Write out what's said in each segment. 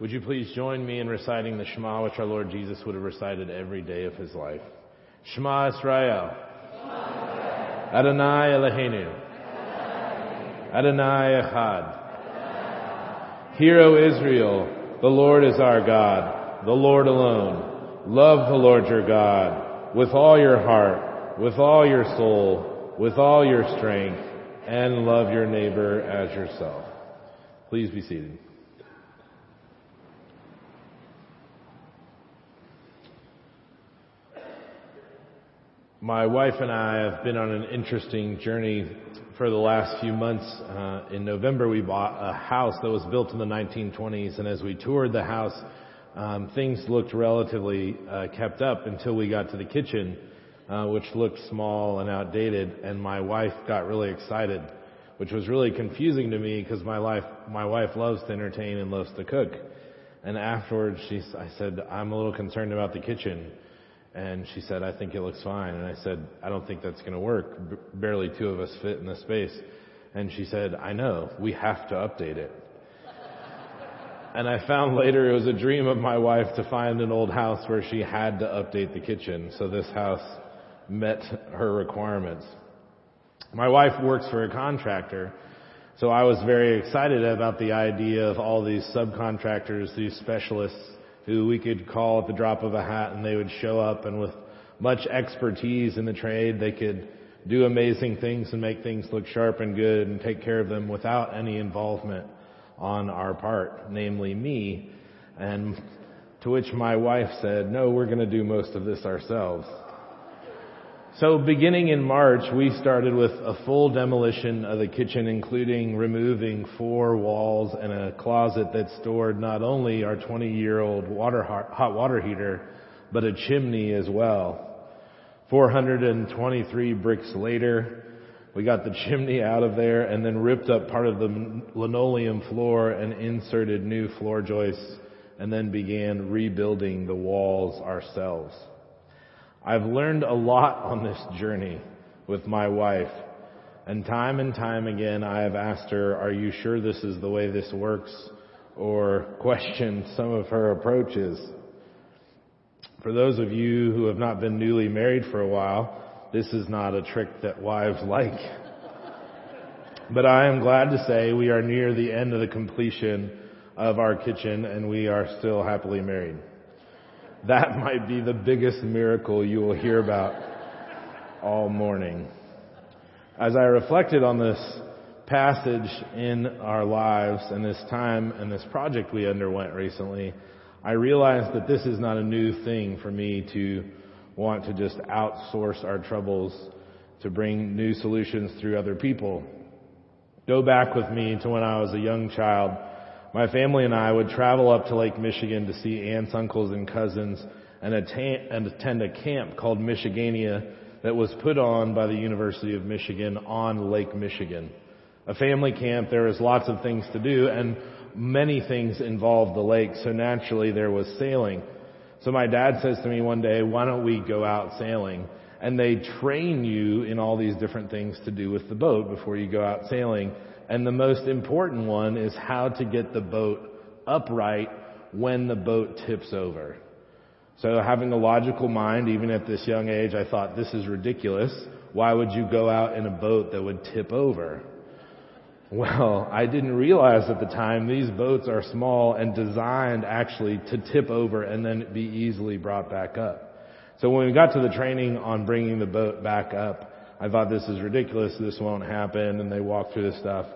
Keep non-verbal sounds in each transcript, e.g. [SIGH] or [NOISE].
Would you please join me in reciting the Shema, which our Lord Jesus would have recited every day of his life? Shema Israel. Adonai Eloheinu. Adonai Echad. Hear, O Israel, the Lord is our God, the Lord alone. Love the Lord your God with all your heart, with all your soul, with all your strength, and love your neighbor as yourself. Please be seated. My wife and I have been on an interesting journey for the last few months. Uh, in November, we bought a house that was built in the 1920s, and as we toured the house, um, things looked relatively uh, kept up until we got to the kitchen, uh, which looked small and outdated. And my wife got really excited, which was really confusing to me because my life, my wife loves to entertain and loves to cook. And afterwards, she, I said, I'm a little concerned about the kitchen. And she said, I think it looks fine. And I said, I don't think that's going to work. B- barely two of us fit in the space. And she said, I know, we have to update it. [LAUGHS] and I found later it was a dream of my wife to find an old house where she had to update the kitchen. So this house met her requirements. My wife works for a contractor. So I was very excited about the idea of all these subcontractors, these specialists who we could call at the drop of a hat and they would show up and with much expertise in the trade, they could do amazing things and make things look sharp and good and take care of them without any involvement on our part, namely me. And to which my wife said, no, we're going to do most of this ourselves. So beginning in March, we started with a full demolition of the kitchen, including removing four walls and a closet that stored not only our 20 year old water, hot water heater, but a chimney as well. 423 bricks later, we got the chimney out of there and then ripped up part of the linoleum floor and inserted new floor joists and then began rebuilding the walls ourselves. I've learned a lot on this journey with my wife. And time and time again, I have asked her, are you sure this is the way this works? Or questioned some of her approaches. For those of you who have not been newly married for a while, this is not a trick that wives like. [LAUGHS] but I am glad to say we are near the end of the completion of our kitchen and we are still happily married that might be the biggest miracle you will hear about all morning. As I reflected on this passage in our lives and this time and this project we underwent recently, I realized that this is not a new thing for me to want to just outsource our troubles to bring new solutions through other people. Go back with me to when I was a young child my family and I would travel up to Lake Michigan to see aunts, uncles, and cousins and attend a camp called Michigania that was put on by the University of Michigan on Lake Michigan. A family camp, there was lots of things to do and many things involved the lake, so naturally there was sailing. So my dad says to me one day, why don't we go out sailing? And they train you in all these different things to do with the boat before you go out sailing. And the most important one is how to get the boat upright when the boat tips over. So having a logical mind, even at this young age, I thought this is ridiculous. Why would you go out in a boat that would tip over? Well, I didn't realize at the time these boats are small and designed actually to tip over and then be easily brought back up. So when we got to the training on bringing the boat back up, I thought this is ridiculous, this won't happen, and they walk through this stuff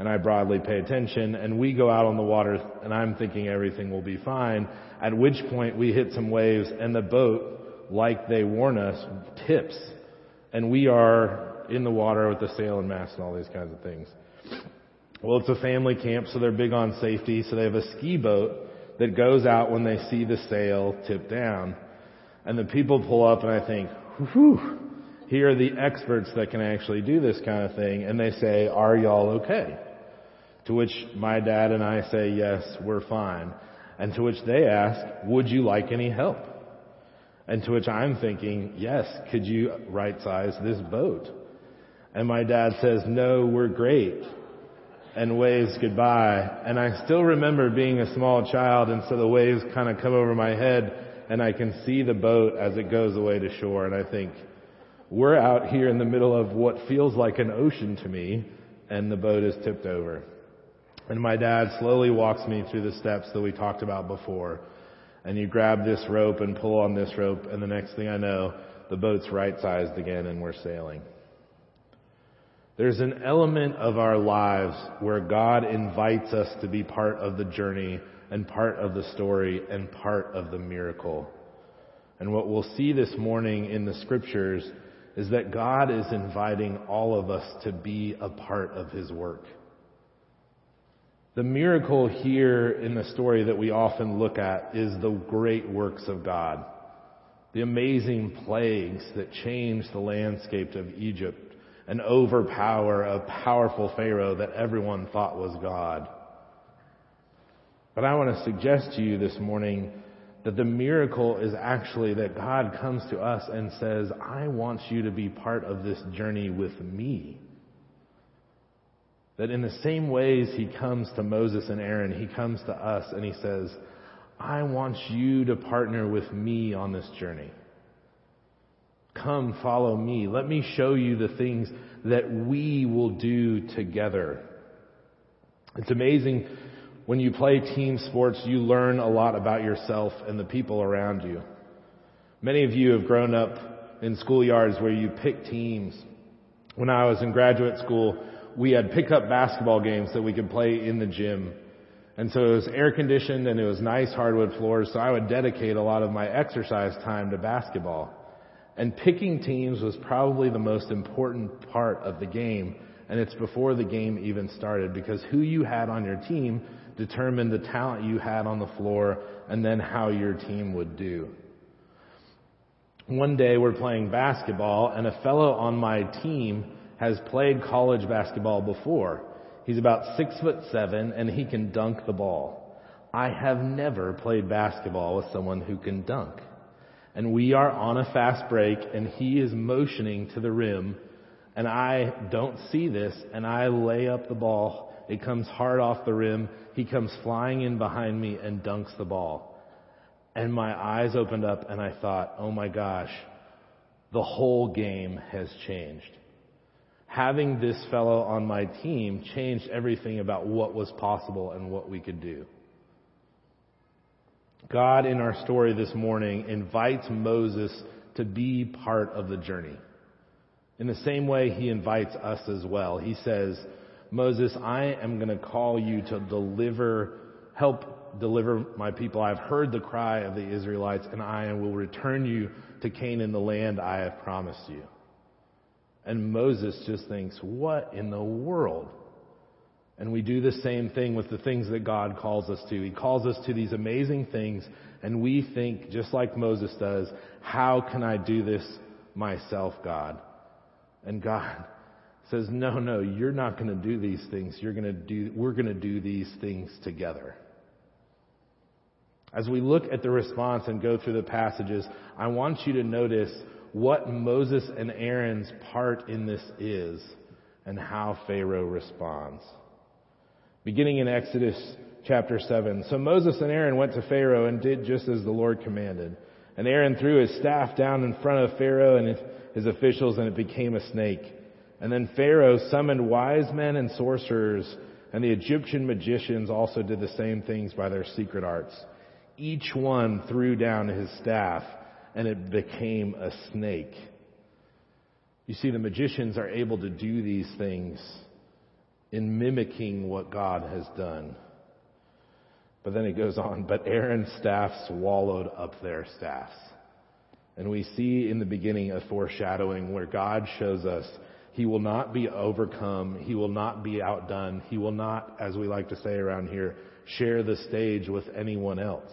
and I broadly pay attention and we go out on the water and I'm thinking everything will be fine. At which point we hit some waves and the boat, like they warn us, tips. And we are in the water with the sail and mast and all these kinds of things. Well, it's a family camp, so they're big on safety, so they have a ski boat that goes out when they see the sail tip down. And the people pull up and I think, whew, here are the experts that can actually do this kind of thing. And they say, are y'all okay? To which my dad and I say, yes, we're fine. And to which they ask, would you like any help? And to which I'm thinking, yes, could you right size this boat? And my dad says, no, we're great. and waves goodbye. And I still remember being a small child and so the waves kind of come over my head and I can see the boat as it goes away to shore and I think, we're out here in the middle of what feels like an ocean to me and the boat is tipped over. And my dad slowly walks me through the steps that we talked about before. And you grab this rope and pull on this rope and the next thing I know, the boat's right sized again and we're sailing. There's an element of our lives where God invites us to be part of the journey and part of the story and part of the miracle. And what we'll see this morning in the scriptures is that God is inviting all of us to be a part of His work. The miracle here in the story that we often look at is the great works of God. The amazing plagues that change the landscape of Egypt and overpower a powerful Pharaoh that everyone thought was God. But I want to suggest to you this morning that the miracle is actually that God comes to us and says, I want you to be part of this journey with me. That in the same ways he comes to Moses and Aaron, he comes to us and he says, I want you to partner with me on this journey. Come follow me. Let me show you the things that we will do together. It's amazing when you play team sports, you learn a lot about yourself and the people around you. Many of you have grown up in schoolyards where you pick teams. When I was in graduate school, we had pickup basketball games that we could play in the gym. And so it was air conditioned and it was nice hardwood floors, so I would dedicate a lot of my exercise time to basketball. And picking teams was probably the most important part of the game. And it's before the game even started because who you had on your team determined the talent you had on the floor and then how your team would do. One day we're playing basketball and a fellow on my team has played college basketball before. He's about six foot seven and he can dunk the ball. I have never played basketball with someone who can dunk and we are on a fast break and he is motioning to the rim and I don't see this and I lay up the ball. It comes hard off the rim. He comes flying in behind me and dunks the ball. And my eyes opened up and I thought, oh my gosh, the whole game has changed. Having this fellow on my team changed everything about what was possible and what we could do. God in our story this morning invites Moses to be part of the journey. In the same way, he invites us as well. He says, Moses, I am going to call you to deliver, help deliver my people. I've heard the cry of the Israelites and I will return you to Canaan, the land I have promised you. And Moses just thinks, what in the world? And we do the same thing with the things that God calls us to. He calls us to these amazing things, and we think, just like Moses does, how can I do this myself, God? And God [LAUGHS] says, no, no, you're not going to do these things. You're going to do, we're going to do these things together. As we look at the response and go through the passages, I want you to notice what Moses and Aaron's part in this is and how Pharaoh responds. Beginning in Exodus chapter 7. So Moses and Aaron went to Pharaoh and did just as the Lord commanded. And Aaron threw his staff down in front of Pharaoh and his officials and it became a snake. And then Pharaoh summoned wise men and sorcerers and the Egyptian magicians also did the same things by their secret arts. Each one threw down his staff and it became a snake. You see, the magicians are able to do these things in mimicking what God has done. But then it goes on, [LAUGHS] but Aaron's staff swallowed up their staffs. And we see in the beginning a foreshadowing where God shows us he will not be overcome. He will not be outdone. He will not, as we like to say around here, share the stage with anyone else.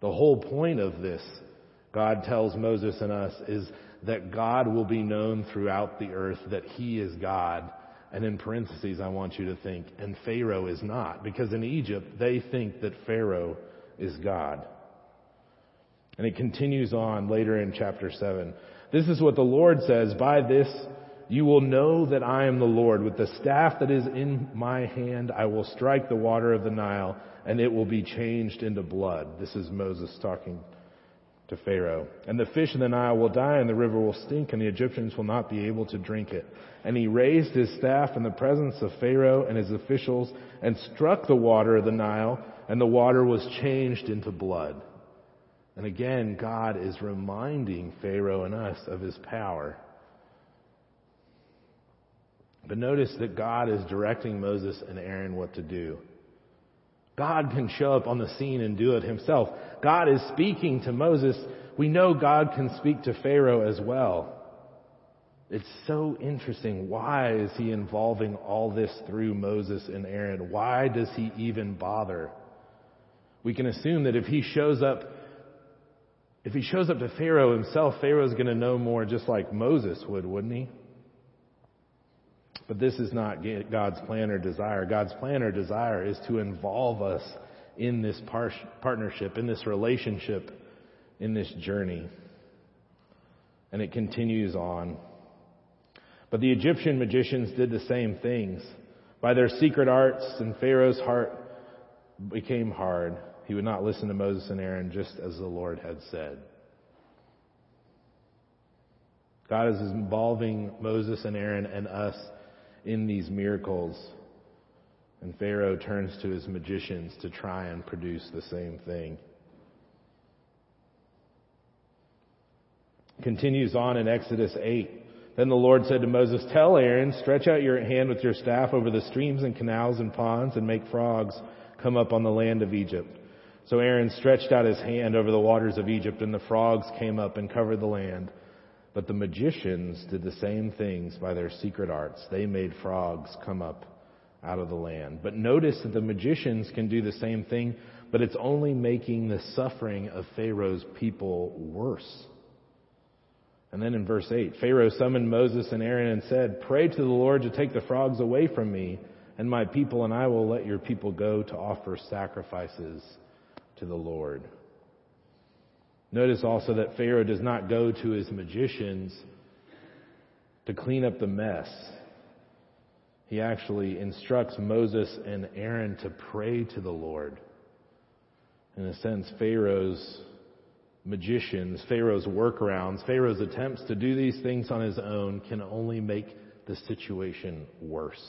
The whole point of this, God tells Moses and us, is that God will be known throughout the earth that He is God and in parentheses, I want you to think, and Pharaoh is not. Because in Egypt, they think that Pharaoh is God. And it continues on later in chapter 7. This is what the Lord says, by this You will know that I am the Lord. With the staff that is in my hand, I will strike the water of the Nile, and it will be changed into blood. This is Moses talking to Pharaoh. And the fish in the Nile will die, and the river will stink, and the Egyptians will not be able to drink it. And he raised his staff in the presence of Pharaoh and his officials, and struck the water of the Nile, and the water was changed into blood. And again, God is reminding Pharaoh and us of his power. But notice that God is directing Moses and Aaron what to do. God can show up on the scene and do it himself. God is speaking to Moses. We know God can speak to Pharaoh as well. It's so interesting. Why is he involving all this through Moses and Aaron? Why does he even bother? We can assume that if he shows up, if he shows up to Pharaoh himself, Pharaoh's going to know more just like Moses would, wouldn't he? But this is not God's plan or desire. God's plan or desire is to involve us in this par- partnership, in this relationship, in this journey. And it continues on. But the Egyptian magicians did the same things. By their secret arts and Pharaoh's heart became hard. He would not listen to Moses and Aaron just as the Lord had said. God is involving Moses and Aaron and us in these miracles. And Pharaoh turns to his magicians to try and produce the same thing. Continues on in Exodus 8. Then the Lord said to Moses, Tell Aaron, stretch out your hand with your staff over the streams and canals and ponds and make frogs come up on the land of Egypt. So Aaron stretched out his hand over the waters of Egypt and the frogs came up and covered the land. But the magicians did the same things by their secret arts. They made frogs come up out of the land. But notice that the magicians can do the same thing, but it's only making the suffering of Pharaoh's people worse. And then in verse 8, Pharaoh summoned Moses and Aaron and said, Pray to the Lord to take the frogs away from me and my people, and I will let your people go to offer sacrifices to the Lord. Notice also that Pharaoh does not go to his magicians to clean up the mess. He actually instructs Moses and Aaron to pray to the Lord. In a sense, Pharaoh's magicians, Pharaoh's workarounds, Pharaoh's attempts to do these things on his own can only make the situation worse.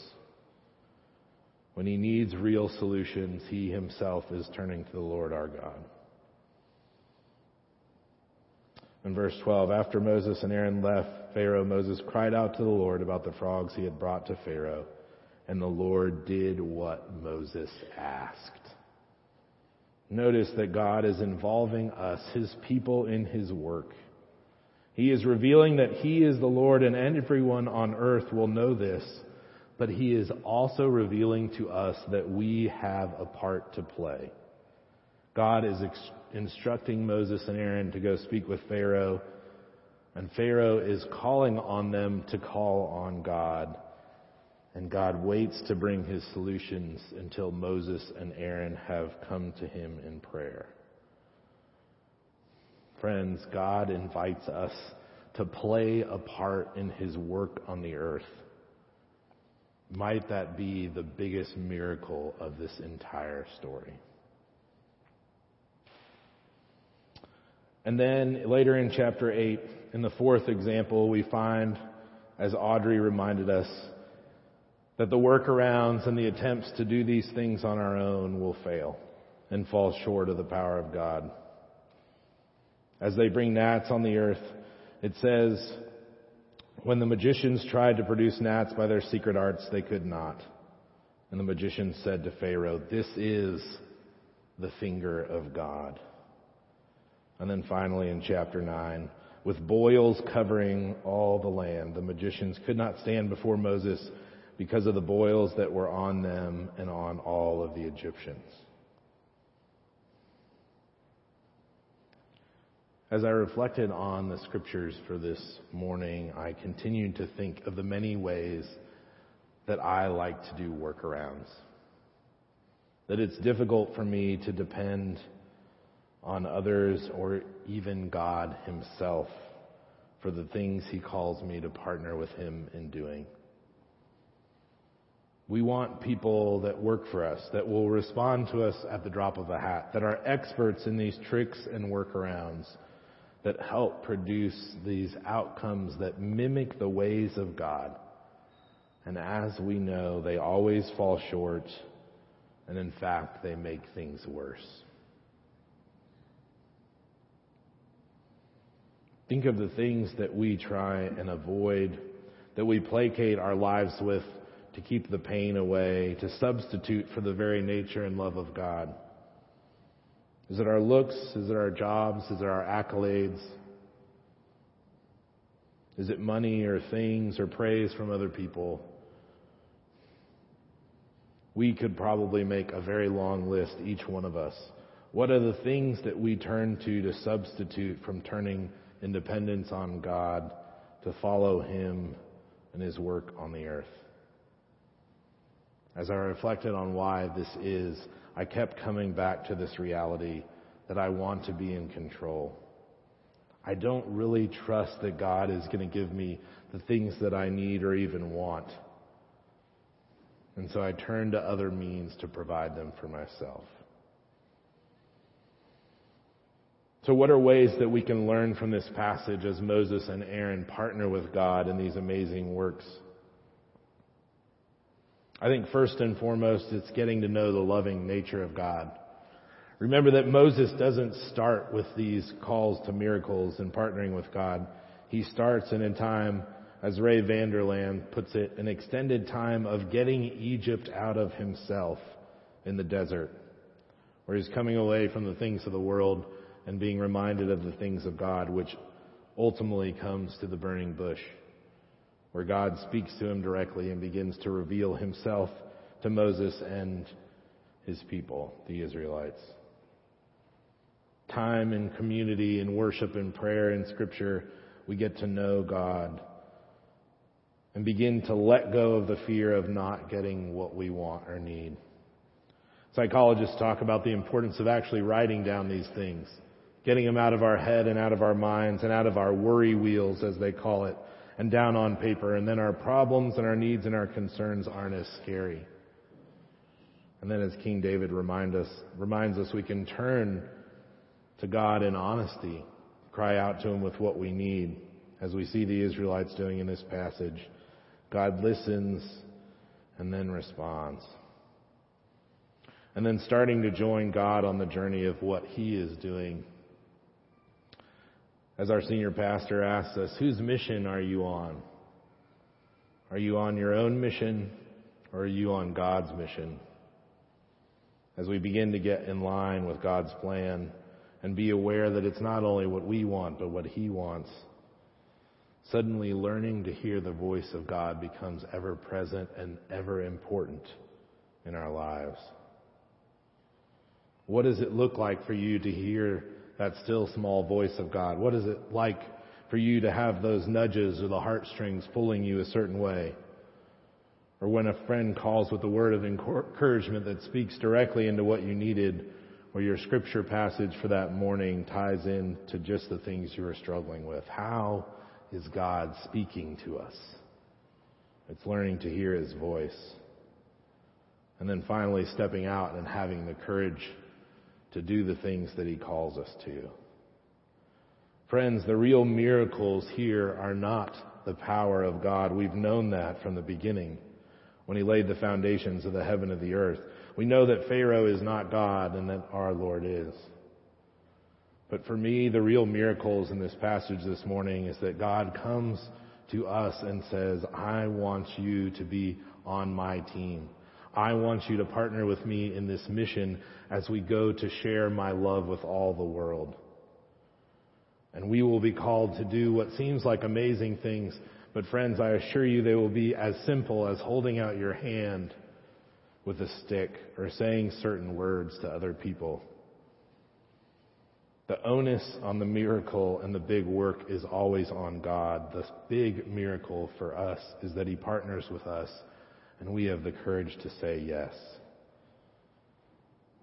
When he needs real solutions, he himself is turning to the Lord our God. In verse 12, after Moses and Aaron left Pharaoh, Moses cried out to the Lord about the frogs he had brought to Pharaoh, and the Lord did what Moses asked. Notice that God is involving us, His people, in His work. He is revealing that He is the Lord and everyone on earth will know this, but He is also revealing to us that we have a part to play. God is instructing Moses and Aaron to go speak with Pharaoh, and Pharaoh is calling on them to call on God. And God waits to bring his solutions until Moses and Aaron have come to him in prayer. Friends, God invites us to play a part in his work on the earth. Might that be the biggest miracle of this entire story? And then later in chapter 8, in the fourth example, we find, as Audrey reminded us, that the workarounds and the attempts to do these things on our own will fail and fall short of the power of God. As they bring gnats on the earth, it says, when the magicians tried to produce gnats by their secret arts, they could not. And the magicians said to Pharaoh, this is the finger of God. And then finally in chapter 9, with boils covering all the land, the magicians could not stand before Moses because of the boils that were on them and on all of the Egyptians. As I reflected on the scriptures for this morning, I continued to think of the many ways that I like to do workarounds. That it's difficult for me to depend on others or even God Himself for the things He calls me to partner with Him in doing. We want people that work for us, that will respond to us at the drop of a hat, that are experts in these tricks and workarounds, that help produce these outcomes that mimic the ways of God. And as we know, they always fall short, and in fact, they make things worse. Think of the things that we try and avoid, that we placate our lives with to keep the pain away, to substitute for the very nature and love of God? Is it our looks? Is it our jobs? Is it our accolades? Is it money or things or praise from other people? We could probably make a very long list, each one of us. What are the things that we turn to to substitute from turning independence on God to follow Him and His work on the earth? As I reflected on why this is, I kept coming back to this reality that I want to be in control. I don't really trust that God is going to give me the things that I need or even want. And so I turn to other means to provide them for myself. So what are ways that we can learn from this passage as Moses and Aaron partner with God in these amazing works? I think first and foremost, it's getting to know the loving nature of God. Remember that Moses doesn't start with these calls to miracles and partnering with God. He starts and in time, as Ray Vander Laan puts it, an extended time of getting Egypt out of himself in the desert, where he's coming away from the things of the world and being reminded of the things of God, which ultimately comes to the burning bush where God speaks to him directly and begins to reveal himself to Moses and his people, the Israelites. Time and community and worship and prayer and scripture, we get to know God and begin to let go of the fear of not getting what we want or need. Psychologists talk about the importance of actually writing down these things, getting them out of our head and out of our minds and out of our worry wheels, as they call it, and down on paper, and then our problems and our needs and our concerns aren't as scary. And then as King David remind us, reminds us, we can turn to God in honesty, cry out to Him with what we need, as we see the Israelites doing in this passage. God listens and then responds. And then starting to join God on the journey of what He is doing as our senior pastor asks us, whose mission are you on? Are you on your own mission or are you on God's mission? As we begin to get in line with God's plan and be aware that it's not only what we want, but what He wants, suddenly learning to hear the voice of God becomes ever present and ever important in our lives. What does it look like for you to hear that still small voice of God? What is it like for you to have those nudges or the heartstrings pulling you a certain way? Or when a friend calls with a word of encouragement that speaks directly into what you needed, or your scripture passage for that morning ties in to just the things you are struggling with. How is God speaking to us? It's learning to hear His voice. And then finally stepping out and having the courage to do the things that He calls us to. Friends, the real miracles here are not the power of God. We've known that from the beginning when He laid the foundations of the heaven and the earth. We know that Pharaoh is not God and that our Lord is. But for me, the real miracles in this passage this morning is that God comes to us and says, I want you to be on my team. I want you to partner with me in this mission as we go to share my love with all the world. And we will be called to do what seems like amazing things, but friends, I assure you they will be as simple as holding out your hand with a stick or saying certain words to other people. The onus on the miracle and the big work is always on God. The big miracle for us is that He partners with us and we have the courage to say yes.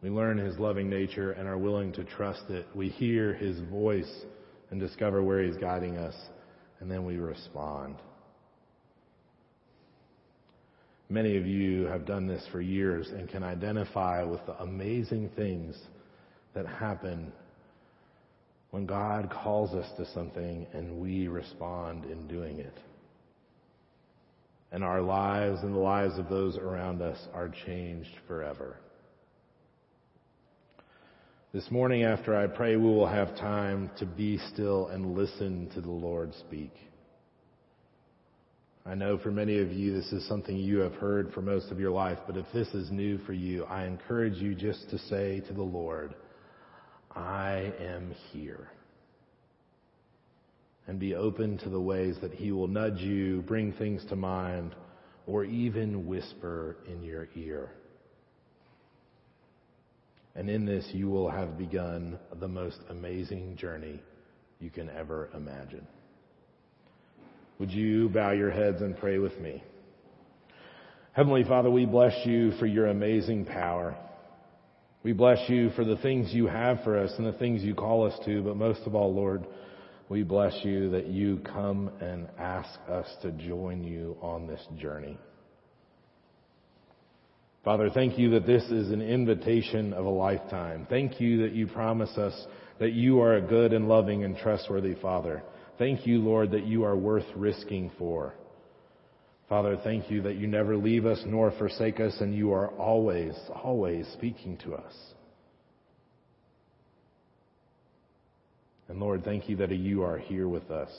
We learn His loving nature and are willing to trust it. We hear His voice and discover where He's guiding us. and then we respond. Many of you have done this for years and can identify with the amazing things that happen when God calls us to something and we respond in doing it. And our lives and the lives of those around us are changed forever. This morning after I pray, we will have time to be still and listen to the Lord speak. I know for many of you this is something you have heard for most of your life, but if this is new for you, I encourage you just to say to the Lord, I am here. And be open to the ways that He will nudge you, bring things to mind, or even whisper in your ear. And in this, you will have begun the most amazing journey you can ever imagine. Would you bow your heads and pray with me? Heavenly Father, we bless you for your amazing power. We bless you for the things you have for us and the things you call us to, but most of all, Lord, we bless you that you come and ask us to join you on this journey. Father, thank you that this is an invitation of a lifetime. Thank you that you promise us that you are a good and loving and trustworthy Father. Thank you, Lord, that you are worth risking for. Father, thank you that you never leave us nor forsake us and you are always, always speaking to us. And Lord, thank you that you are here with us.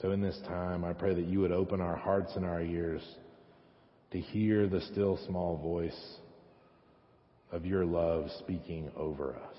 So in this time, I pray that you would open our hearts and our ears to hear the still small voice of your love speaking over us.